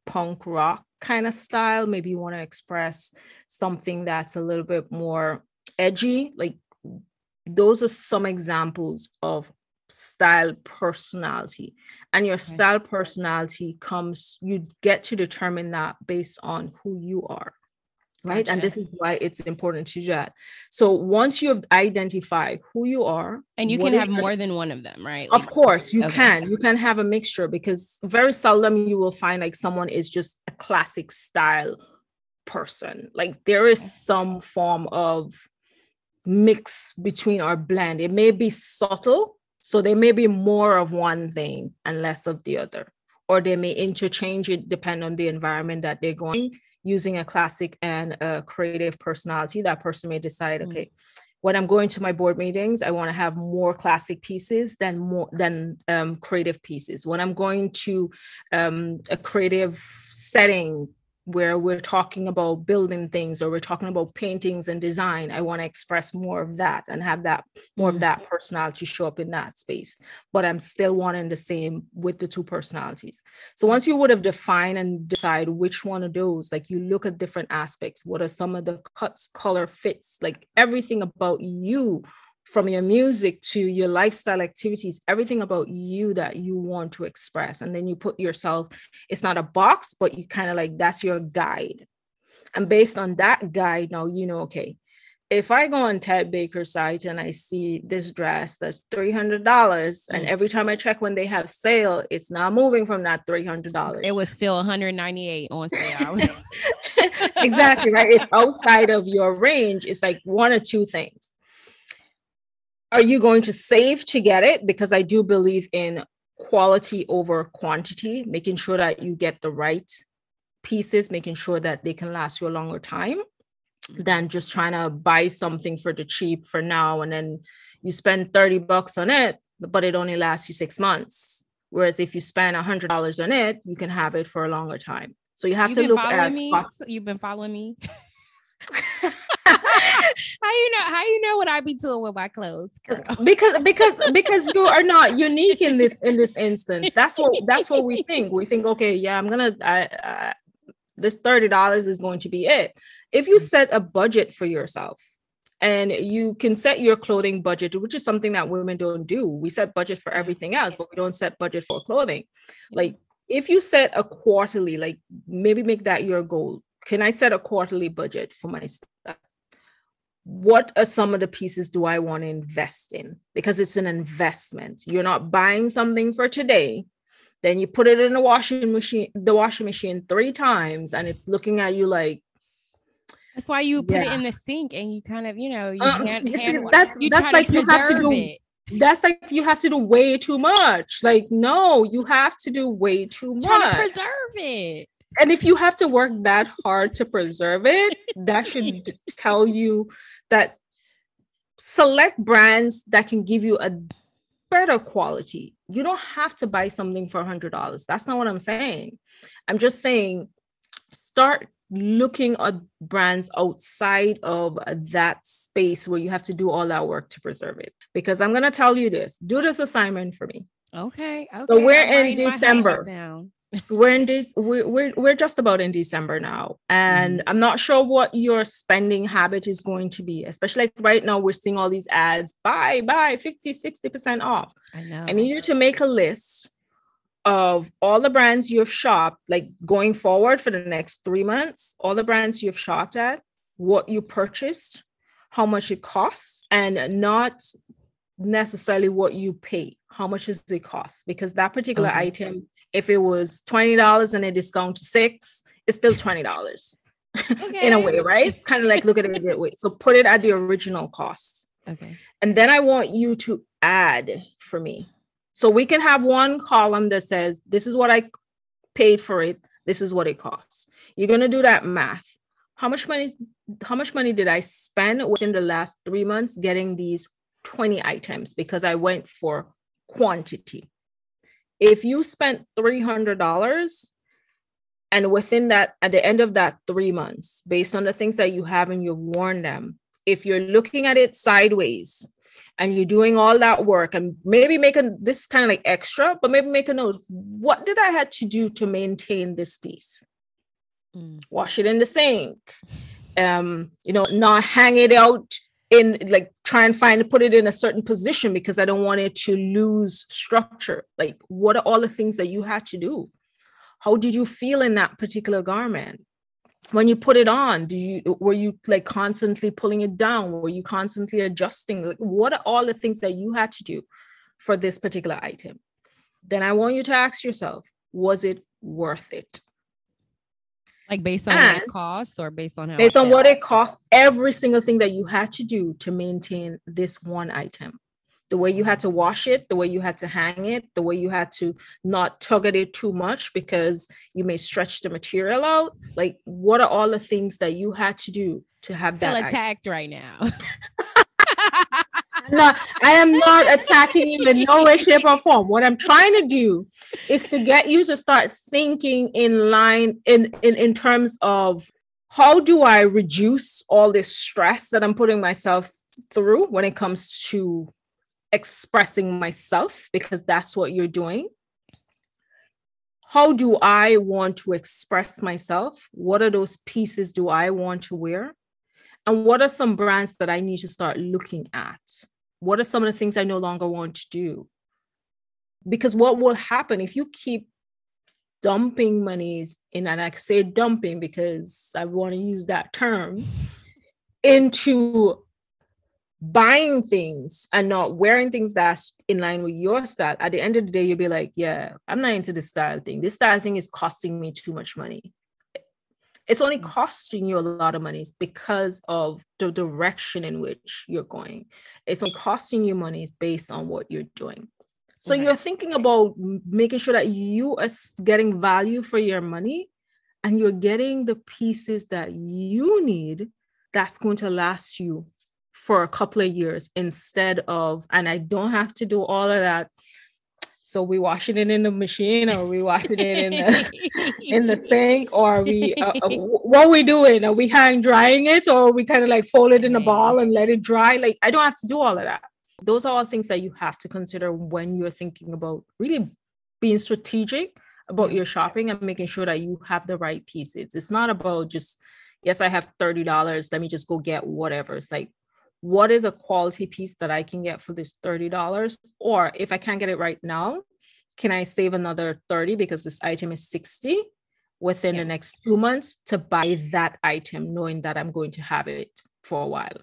punk rock kind of style maybe you want to express something that's a little bit more edgy like those are some examples of style personality and your okay. style personality comes you get to determine that based on who you are right? Gotcha. and this is why it's important to do that. So once you have identified who you are and you can have more than one of them right? Like, of course you okay. can. You can have a mixture because very seldom you will find like someone is just a classic style person. Like there is some form of mix between our blend. It may be subtle so there may be more of one thing and less of the other. Or they may interchange it depending on the environment that they're going using a classic and a creative personality, that person may decide, mm-hmm. okay, when I'm going to my board meetings, I want to have more classic pieces than more than um, creative pieces. When I'm going to um, a creative setting, where we're talking about building things or we're talking about paintings and design i want to express more of that and have that more mm-hmm. of that personality show up in that space. But i'm still wanting the same with the two personalities. So once you would have defined and decide which one of those like you look at different aspects. What are some of the cuts color fits like everything about you from your music to your lifestyle activities, everything about you that you want to express. And then you put yourself, it's not a box, but you kind of like that's your guide. And based on that guide, now you know, okay, if I go on Ted Baker's site and I see this dress that's $300, mm. and every time I check when they have sale, it's not moving from that $300. It was still 198 on sale. exactly, right? It's outside of your range. It's like one or two things. Are you going to save to get it? Because I do believe in quality over quantity, making sure that you get the right pieces, making sure that they can last you a longer time than just trying to buy something for the cheap for now and then you spend 30 bucks on it but it only lasts you six months. Whereas if you spend a hundred dollars on it you can have it for a longer time. So you have you've to look at me? you've been following me how you know how you know what I be doing with my clothes, girl? Because because because you are not unique in this in this instance. That's what that's what we think. We think, okay, yeah, I'm gonna I, I this $30 is going to be it. If you set a budget for yourself, and you can set your clothing budget which is something that women don't do we set budget for everything else but we don't set budget for clothing like if you set a quarterly like maybe make that your goal can i set a quarterly budget for my stuff what are some of the pieces do i want to invest in because it's an investment you're not buying something for today then you put it in the washing machine, the washing machine three times, and it's looking at you like. That's why you put yeah. it in the sink and you kind of, you know, you um, hand, see, that's that's like you have to do. It. That's like you have to do way too much. Like, no, you have to do way too much. To preserve it. And if you have to work that hard to preserve it, that should tell you that select brands that can give you a better quality. You don't have to buy something for $100. That's not what I'm saying. I'm just saying start looking at brands outside of that space where you have to do all that work to preserve it. Because I'm going to tell you this do this assignment for me. Okay. okay. So we're in December we're in this we're, we're, we're just about in december now and mm-hmm. i'm not sure what your spending habit is going to be especially like right now we're seeing all these ads buy buy 50 60% off i know i need you to make a list of all the brands you've shopped like going forward for the next three months all the brands you've shopped at what you purchased how much it costs and not necessarily what you pay how much does it cost because that particular okay. item if it was $20 and a discount to six, it's still $20 okay. in a way, right? kind of like look at it that way. So put it at the original cost. Okay. And then I want you to add for me. So we can have one column that says, this is what I paid for it. This is what it costs. You're going to do that math. How much money, how much money did I spend within the last three months getting these 20 items? Because I went for quantity if you spent $300 and within that at the end of that three months based on the things that you have and you've worn them if you're looking at it sideways and you're doing all that work and maybe making this kind of like extra but maybe make a note what did i had to do to maintain this piece mm. wash it in the sink um you know not hang it out in like try and find put it in a certain position because I don't want it to lose structure. Like, what are all the things that you had to do? How did you feel in that particular garment? When you put it on, do you were you like constantly pulling it down? Were you constantly adjusting? Like, what are all the things that you had to do for this particular item? Then I want you to ask yourself, was it worth it? Like based on and what it costs or based on how based on what it costs, every single thing that you had to do to maintain this one item. The way you had to wash it, the way you had to hang it, the way you had to not tug at it too much because you may stretch the material out. Like, what are all the things that you had to do to have I feel that? attacked item? right now. not, I am not attacking you in no way, shape, or form. What I'm trying to do is to get you to start thinking in line in, in, in terms of how do I reduce all this stress that I'm putting myself through when it comes to expressing myself, because that's what you're doing. How do I want to express myself? What are those pieces do I want to wear? And what are some brands that I need to start looking at? What are some of the things I no longer want to do? Because what will happen if you keep dumping monies in, and I say dumping because I want to use that term, into buying things and not wearing things that's in line with your style, at the end of the day, you'll be like, yeah, I'm not into this style thing. This style thing is costing me too much money. It's only mm. costing you a lot of money because of the direction in which you're going. It's only costing you money based on what you're doing. So okay. you're thinking about making sure that you are getting value for your money and you're getting the pieces that you need that's going to last you for a couple of years instead of, and I don't have to do all of that. So we washing it in the machine, or we washing it in the in the sink, or we uh, uh, what are we doing? Are we hang drying it, or we kind of like fold it in a ball and let it dry? Like I don't have to do all of that. Those are all things that you have to consider when you're thinking about really being strategic about your shopping and making sure that you have the right pieces. It's not about just yes, I have $30. Let me just go get whatever. It's like what is a quality piece that I can get for this $30? Or if I can't get it right now, can I save another 30 because this item is 60 within yeah. the next two months to buy that item, knowing that I'm going to have it for a while?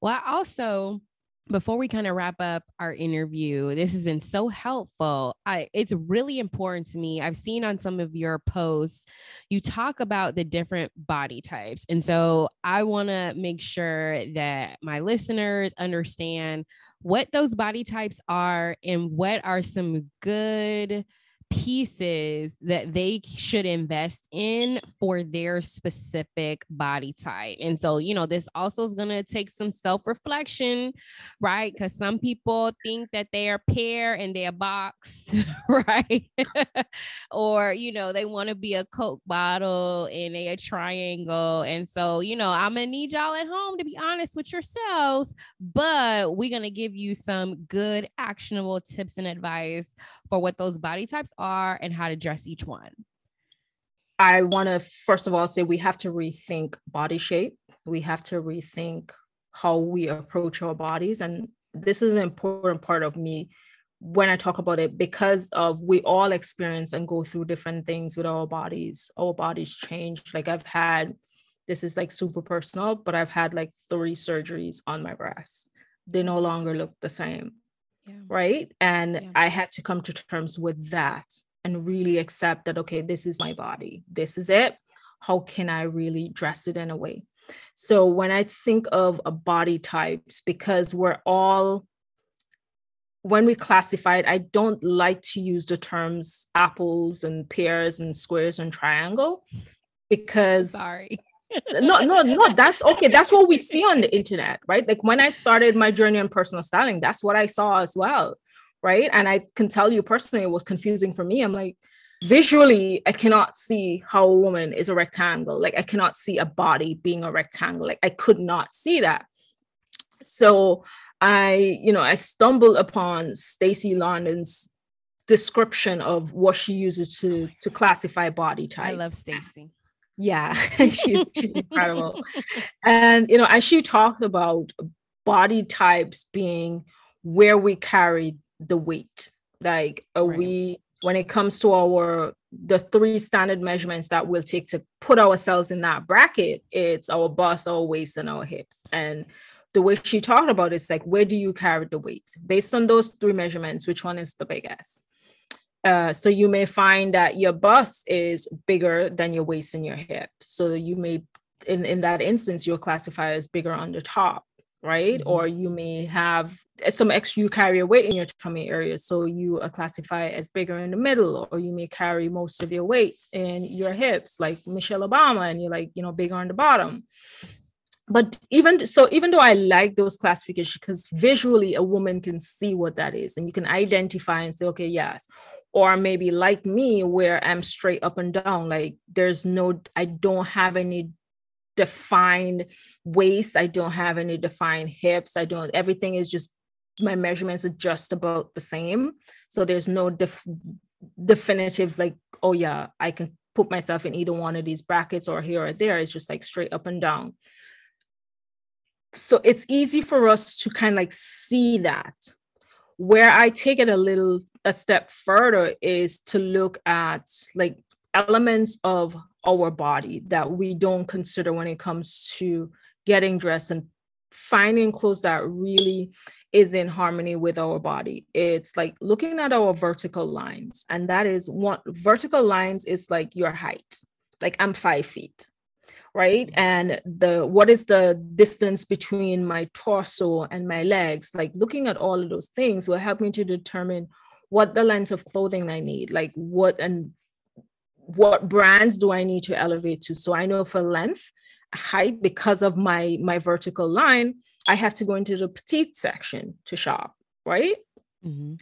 Well, also before we kind of wrap up our interview this has been so helpful. I, it's really important to me i've seen on some of your posts you talk about the different body types and so i want to make sure that my listeners understand what those body types are and what are some good pieces that they should invest in for their specific body type. And so, you know, this also is going to take some self reflection, right? Because some people think that they are pear and they're box, right? or, you know, they want to be a Coke bottle and they a triangle. And so, you know, I'm going to need y'all at home to be honest with yourselves, but we're going to give you some good, actionable tips and advice for what those body types are and how to dress each one? I want to first of all say we have to rethink body shape. We have to rethink how we approach our bodies. And this is an important part of me when I talk about it because of we all experience and go through different things with our bodies. Our bodies change. Like I've had, this is like super personal, but I've had like three surgeries on my breasts. They no longer look the same yeah. right? And yeah. i had to come to terms with that and really accept that okay this is my body. This is it. How can i really dress it in a way? So when i think of a body types because we're all when we classify it i don't like to use the terms apples and pears and squares and triangle because sorry no, no, no. That's okay. That's what we see on the internet, right? Like when I started my journey on personal styling, that's what I saw as well, right? And I can tell you personally, it was confusing for me. I'm like, visually, I cannot see how a woman is a rectangle. Like I cannot see a body being a rectangle. Like I could not see that. So I, you know, I stumbled upon Stacy London's description of what she uses to to classify body types. I love Stacy yeah she's, she's incredible. And you know as she talked about body types being where we carry the weight like are right. we when it comes to our the three standard measurements that we'll take to put ourselves in that bracket it's our bust our waist and our hips. And the way she talked about is like where do you carry the weight? Based on those three measurements which one is the biggest uh, so you may find that your bust is bigger than your waist and your hip. So you may, in, in that instance, you'll classify as bigger on the top, right? Mm-hmm. Or you may have some extra, you carry a weight in your tummy area. So you are classified as bigger in the middle, or you may carry most of your weight in your hips, like Michelle Obama, and you're like, you know, bigger on the bottom but even so even though i like those classifications because visually a woman can see what that is and you can identify and say okay yes or maybe like me where i'm straight up and down. Like there's no i don't have any defined waist. I don't have any defined hips. I don't everything is just my measurements are just about the same. So there's no def- definitive like oh yeah i can put myself in either one of these brackets or here or there. It's just like straight up and down. So it's easy for us to kind of like see that. Where i take it a little a step further is to look at like elements of our body that we don't consider when it comes to getting dressed and finding clothes that really is in harmony with our body. It's like looking at our vertical lines, and that is one vertical lines is like your height. Like I'm five feet, right? Mm-hmm. And the what is the distance between my torso and my legs? Like looking at all of those things will help me to determine what the length of clothing I need, like what and what brands do I need to elevate to? So I know for length, height, because of my my vertical line, I have to go into the petite section to shop, right? Mm-hmm.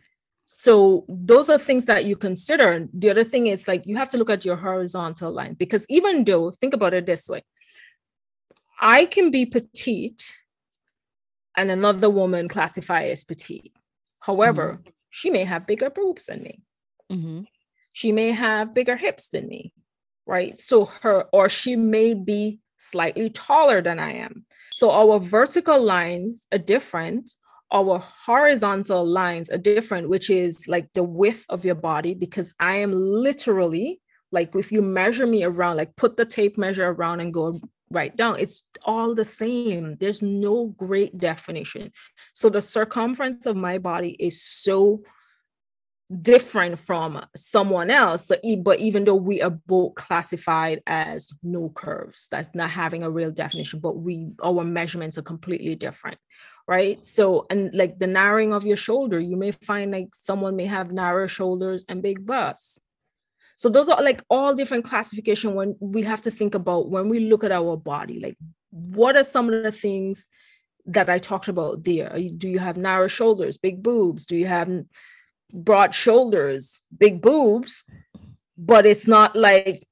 So those are things that you consider. The other thing is like you have to look at your horizontal line because even though think about it this way, I can be petite and another woman classify as petite. However, mm-hmm. She may have bigger boobs than me. Mm-hmm she may have bigger hips than me, right? So her, or she may be slightly taller than I am. So our vertical lines are different. Our horizontal lines are different, which is like the width of your body, because I am literally like, if you measure me around, like put the tape measure around and go right down, it's all the same. There's no great definition. So the circumference of my body is so different from someone else but even though we are both classified as no curves that's not having a real definition but we our measurements are completely different right so and like the narrowing of your shoulder you may find like someone may have narrow shoulders and big busts so those are like all different classification when we have to think about when we look at our body. Like what are some of the things that i talked about there? Do you have narrow shoulders big boobs? Do you have broad shoulders, big boobs, but it's not like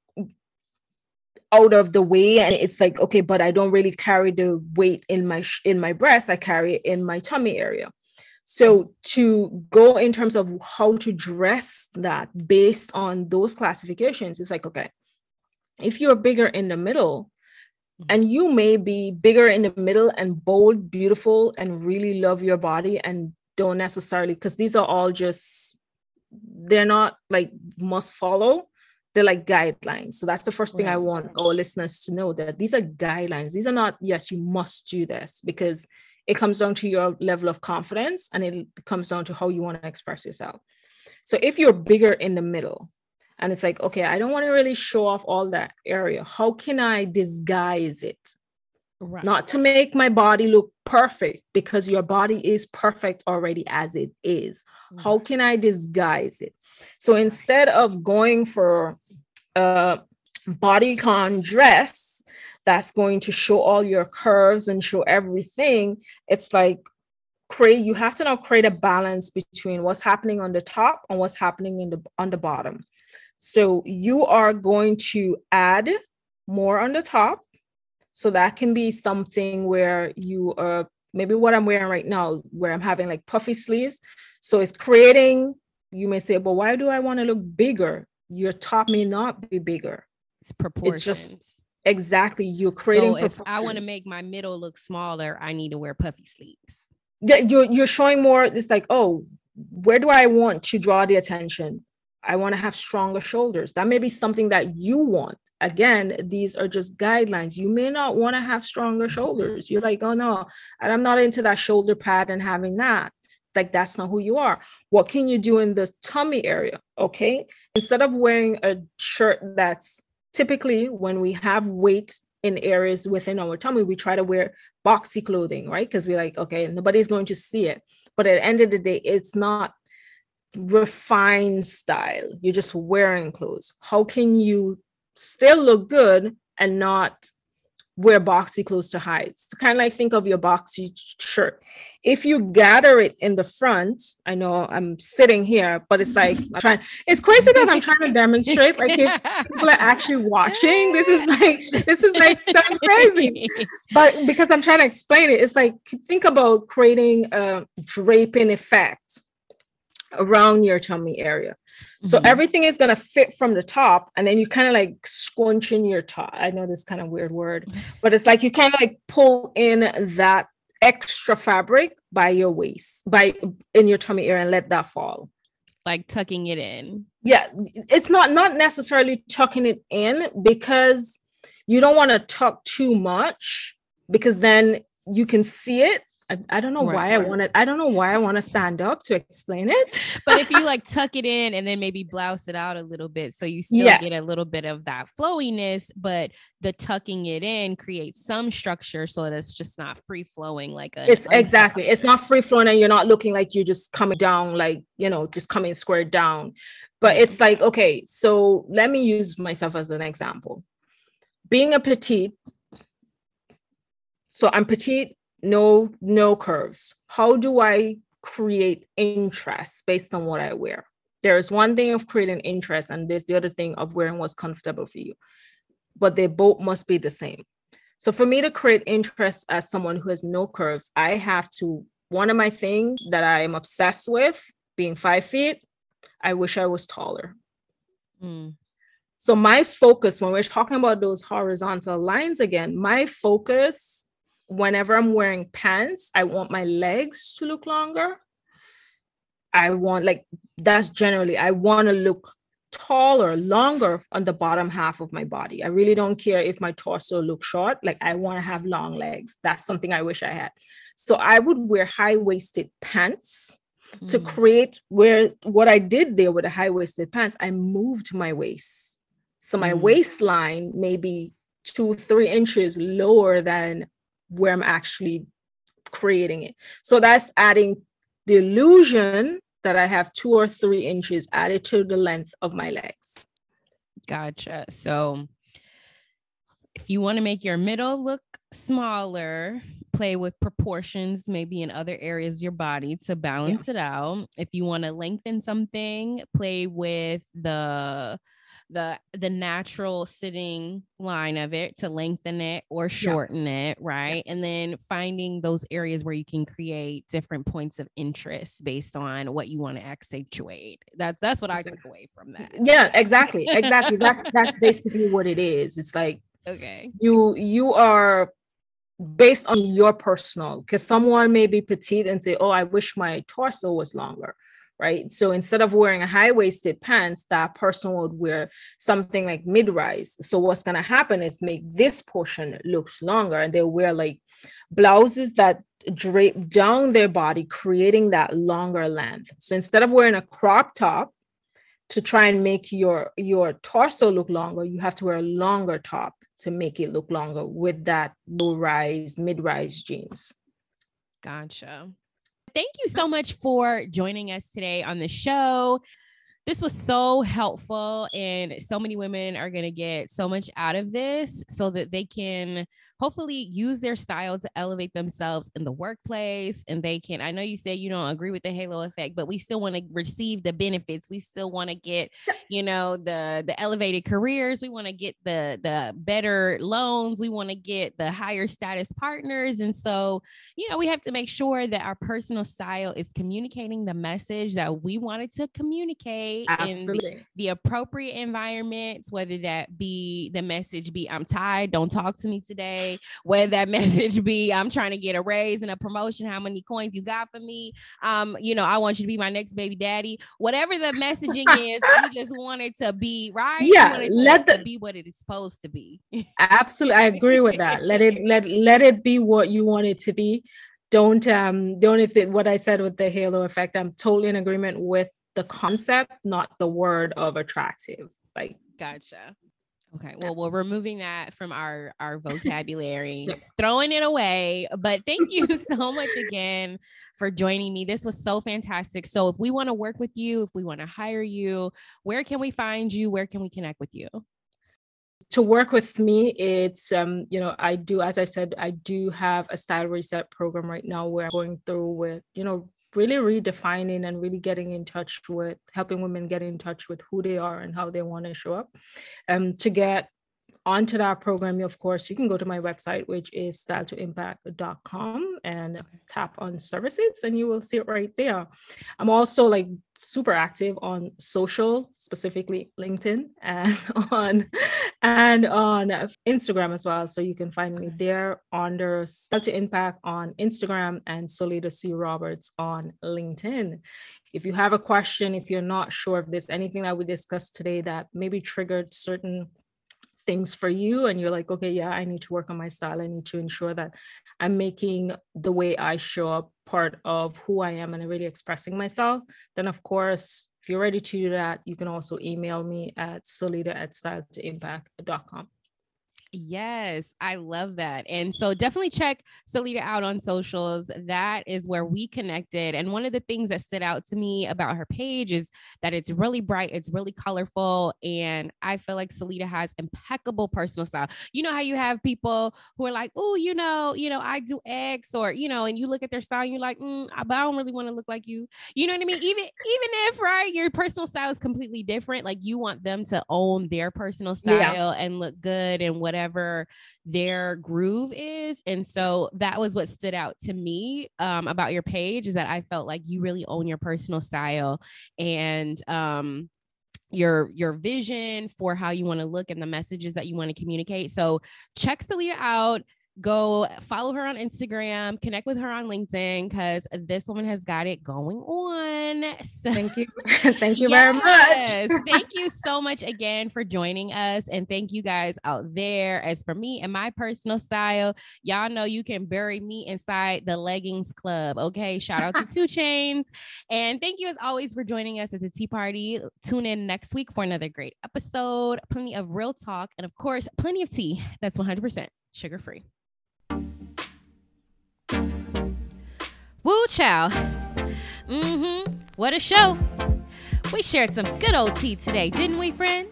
out of the way and it's like okay but i don't really carry the weight in my in my breast. I carry it in my tummy area so to go in terms of how to dress that based on those classifications it's like okay if you're bigger in the middle mm-hmm. and you may be bigger in the middle and bold beautiful and really love your body and don't necessarily because these are all just they're not like must follow. They're like guidelines. So that's the first thing right. i want all listeners to know that these are guidelines. These are not yes you must do this because it comes down to your level of confidence and it comes down to how you want to express yourself so if you're bigger in the middle and it's like okay i don't want to really show off all that area how can i disguise it Right. Not to make my body look perfect because your body is perfect already as it is. Mm-hmm. How can I disguise it? So instead of going for a bodycon dress that's going to show all your curves and show everything, it's like create you have to now create a balance between what's happening on the top and what's happening in the on the bottom. So you are going to add more on the top so that can be something where you are maybe what I'm wearing right now, where I'm having like puffy sleeves. So it's creating, you may say, but why do I want to look bigger? Your top may not be bigger. It's proportions. It's just exactly you're creating. So if I want to make my middle look smaller, I need to wear puffy sleeves. Yeah, you're you're showing more. It's like, oh, where do I want to draw the attention? I want to have stronger shoulders. That may be something that you want. Again, these are just guidelines. You may not want to have stronger shoulders. You're like, oh no, and I'm not into that shoulder pad and having that. Like, that's not who you are. What can you do in the tummy area? Okay. Instead of wearing a shirt that's typically when we have weight in areas within our tummy, we try to wear boxy clothing, right? Because we're like, okay, nobody's going to see it. But at the end of the day, it's not refined style. You're just wearing clothes. How can you still look good and not wear boxy clothes to hide? So kind of like think of your boxy shirt. If you gather it in the front, I know I'm sitting here, but it's like I'm trying. It's crazy that I'm trying to demonstrate. Like if people are actually watching, this is like this is like so crazy. But because I'm trying to explain it, it's like think about creating a draping effect around your tummy area. So mm-hmm. everything is gonna fit from the top, and then you kind of like scrunch in your top. I know this kind of weird word, but it's like you kind of like pull in that extra fabric by your waist, by in your tummy area and let that fall. Like tucking it in. Yeah, it's not not necessarily tucking it in because you don't want to tuck too much because then you can see it I, I don't know right. why I want to. I don't know why I want to stand up to explain it. but if you like tuck it in and then maybe blouse it out a little bit, so you still get a little bit of that flowiness, but the tucking it in creates some structure so that it's just not free flowing like a. It's exactly. It's not free flowing, and you're not looking like you're just coming down, like you know, just coming square down. But it's like okay, so let me use myself as an example. Being a petite, so I'm petite no no curves. How do i create interest based on what i wear? There's one thing of creating interest and there's the other thing of wearing what's comfortable for you but they both must be the same. So for me to create interest as someone who has no curves i have to one of my things that i am obsessed with being five feet i wish i was taller. Mm. so my focus when we're talking about those horizontal lines again my focus whenever I'm wearing pants, I want my legs to look longer. I want like that's generally I want to look taller, longer on the bottom half of my body. I really don't care if my torso looks short. Like I want to have long legs. That's something I wish I had. So I would wear high-waisted pants mm. to create where what I did there with the high-waisted pants, I moved my waist. So my mm. waistline maybe two, three inches lower than where I'm actually creating it. So that's adding the illusion that I have two or three inches added to the length of my legs. Gotcha. So if you want to make your middle look smaller, play with proportions maybe in other areas of your body to balance yeah. it out. If you want to lengthen something, play with the the the natural sitting line of it to lengthen it or shorten yeah. it right? Yeah. and then finding those areas where you can create different points of interest based on what you want to accentuate. That that's what i took away from that. Yeah exactly exactly. That's that's basically what it is. It's like okay. you you are based on your personal because someone may be petite and say oh i wish my torso was longer right? So instead of wearing a high waisted pants, that person would wear something like mid rise. So what's going to happen is make this portion look longer and they'll wear like blouses that drape down their body, creating that longer length. So instead of wearing a crop top, to try and make your your torso look longer you have to wear a longer top to make it look longer with that low rise mid rise jeans gotcha thank you so much for joining us today on the show this was so helpful and so many women are going to get so much out of this so that they can hopefully use their style to elevate themselves in the workplace and they can i know you say you don't agree with the halo effect but we still want to receive the benefits. We still want to get you know the the elevated careers. We want to get the the better loans. We want to get the higher status partners. And so you know we have to make sure that our personal style is communicating the message that we wanted to communicate Absolutely. in the, the, appropriate environments, whether that be the message be I'm tired, don't talk to me today, whether that message be I'm trying to get a raise and a promotion, how many coins you got for me, um, you know, I want you to be my next baby daddy, whatever the messaging is, we just want it to be right. Yeah, let the, be what it is supposed to be. absolutely, I agree with that. Let it let let it be what you want it to be don't um the only thing what i said with the halo effect i'm totally in agreement with the concept, not the word of attractive. Like, gotcha. Okay, well, we're removing that from our our vocabulary, throwing it away. But thank you so much again for joining me. This was so fantastic. So, if we want to work with you, if we want to hire you, where can we find you? Where can we connect with you? To work with me, it's um, you know, I do, as I said, I do have a style reset program right now where I'm going through with, you know, really redefining and really getting in touch with helping women get in touch with who they are and how they want to show up. Um, to get onto that program, of course, you can go to my website, which is styletoimpact.com and tap on services and you will see it right there. I'm also like super active on social, specifically LinkedIn and on and on Instagram as well. So you can find me there under Style to Impact on Instagram and Solita C. Roberts on LinkedIn. If you have a question, if you're not sure if there's anything that we discussed today that maybe triggered certain things for you and you're like okay yeah i need to work on my style i need to ensure that i'm making the way i show up part of who i am and really expressing myself then of course if you're ready to do that, you can also email me at solita at style to impact.com. Yes, I love that. And so definitely check Solita out on socials. That is where we connected. And one of the things that stood out to me about her page is that it's really bright, it's really colorful. And I feel like Solita has impeccable personal style. You know how you have people who are like, oh, you know, you know, I do X or, you know, and you look at their style and you're like, mm, but I don't really want to look like you. You know what I mean? Even, even if, right, your personal style is completely different, like you want them to own their personal style yeah. and look good and whatever whatever their groove is. And so that was what stood out to me um, about your page is that I felt like you really own your personal style and um, your your vision for how you want to look and the messages that you want to communicate. So check Solita out go follow her on Instagram, connect with her on LinkedIn because this woman has got it going on. So, thank you. thank you yes, very much. thank you so much again for joining us. And thank you guys out there. As for me and my personal style, y'all know you can bury me inside the leggings club. Okay. Shout out to 2 Chainz. And thank you as always for joining us at the Tea Party. Tune in next week for another great episode. Plenty of real talk. And of course, plenty of tea that's 100% sugar free. Woo chow. Mm-hmm. What a show. We shared some good old tea today, didn't we, friend?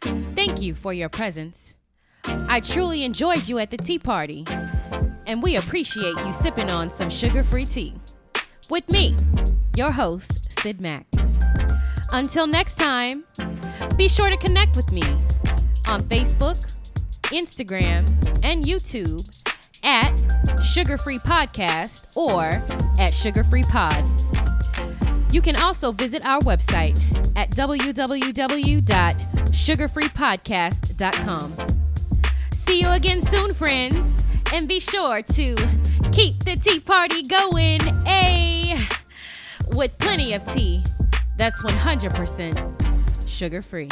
Thank you for your presence. I truly enjoyed you at the tea party, and we appreciate you sipping on some sugar free tea. With me, your host, Syd Mack. Until next time, be sure to connect with me on Facebook, Instagram, and YouTube at Sugar Free Podcast or at Sugar Free Pod. You can also visit our website at www.sugarfreepodcast.com. See you again soon, friends, and be sure to keep the tea party going, a with plenty of tea that's 100% sugar free.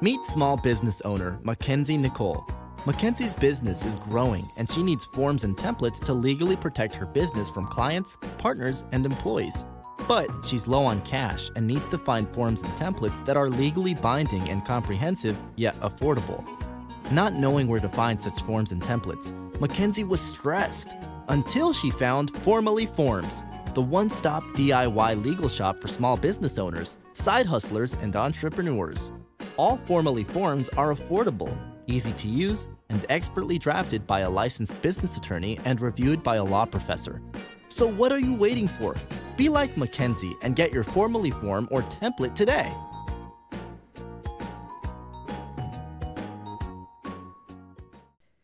Meet small business owner Mackenzie Nicole. Mackenzie's business is growing and she needs forms and templates to legally protect her business from clients, partners, and employees. But she's low on cash and needs to find forms and templates that are legally binding and comprehensive, yet affordable. Not knowing where to find such forms and templates, Mackenzie was stressed until she found Formally Forms, the one stop DIY legal shop for small business owners, side hustlers, and entrepreneurs. All Formally forms are affordable, easy to use, and expertly drafted by a licensed business attorney and reviewed by a law professor. So what are you waiting for? Be like Mackenzie and get your Formally form or template today.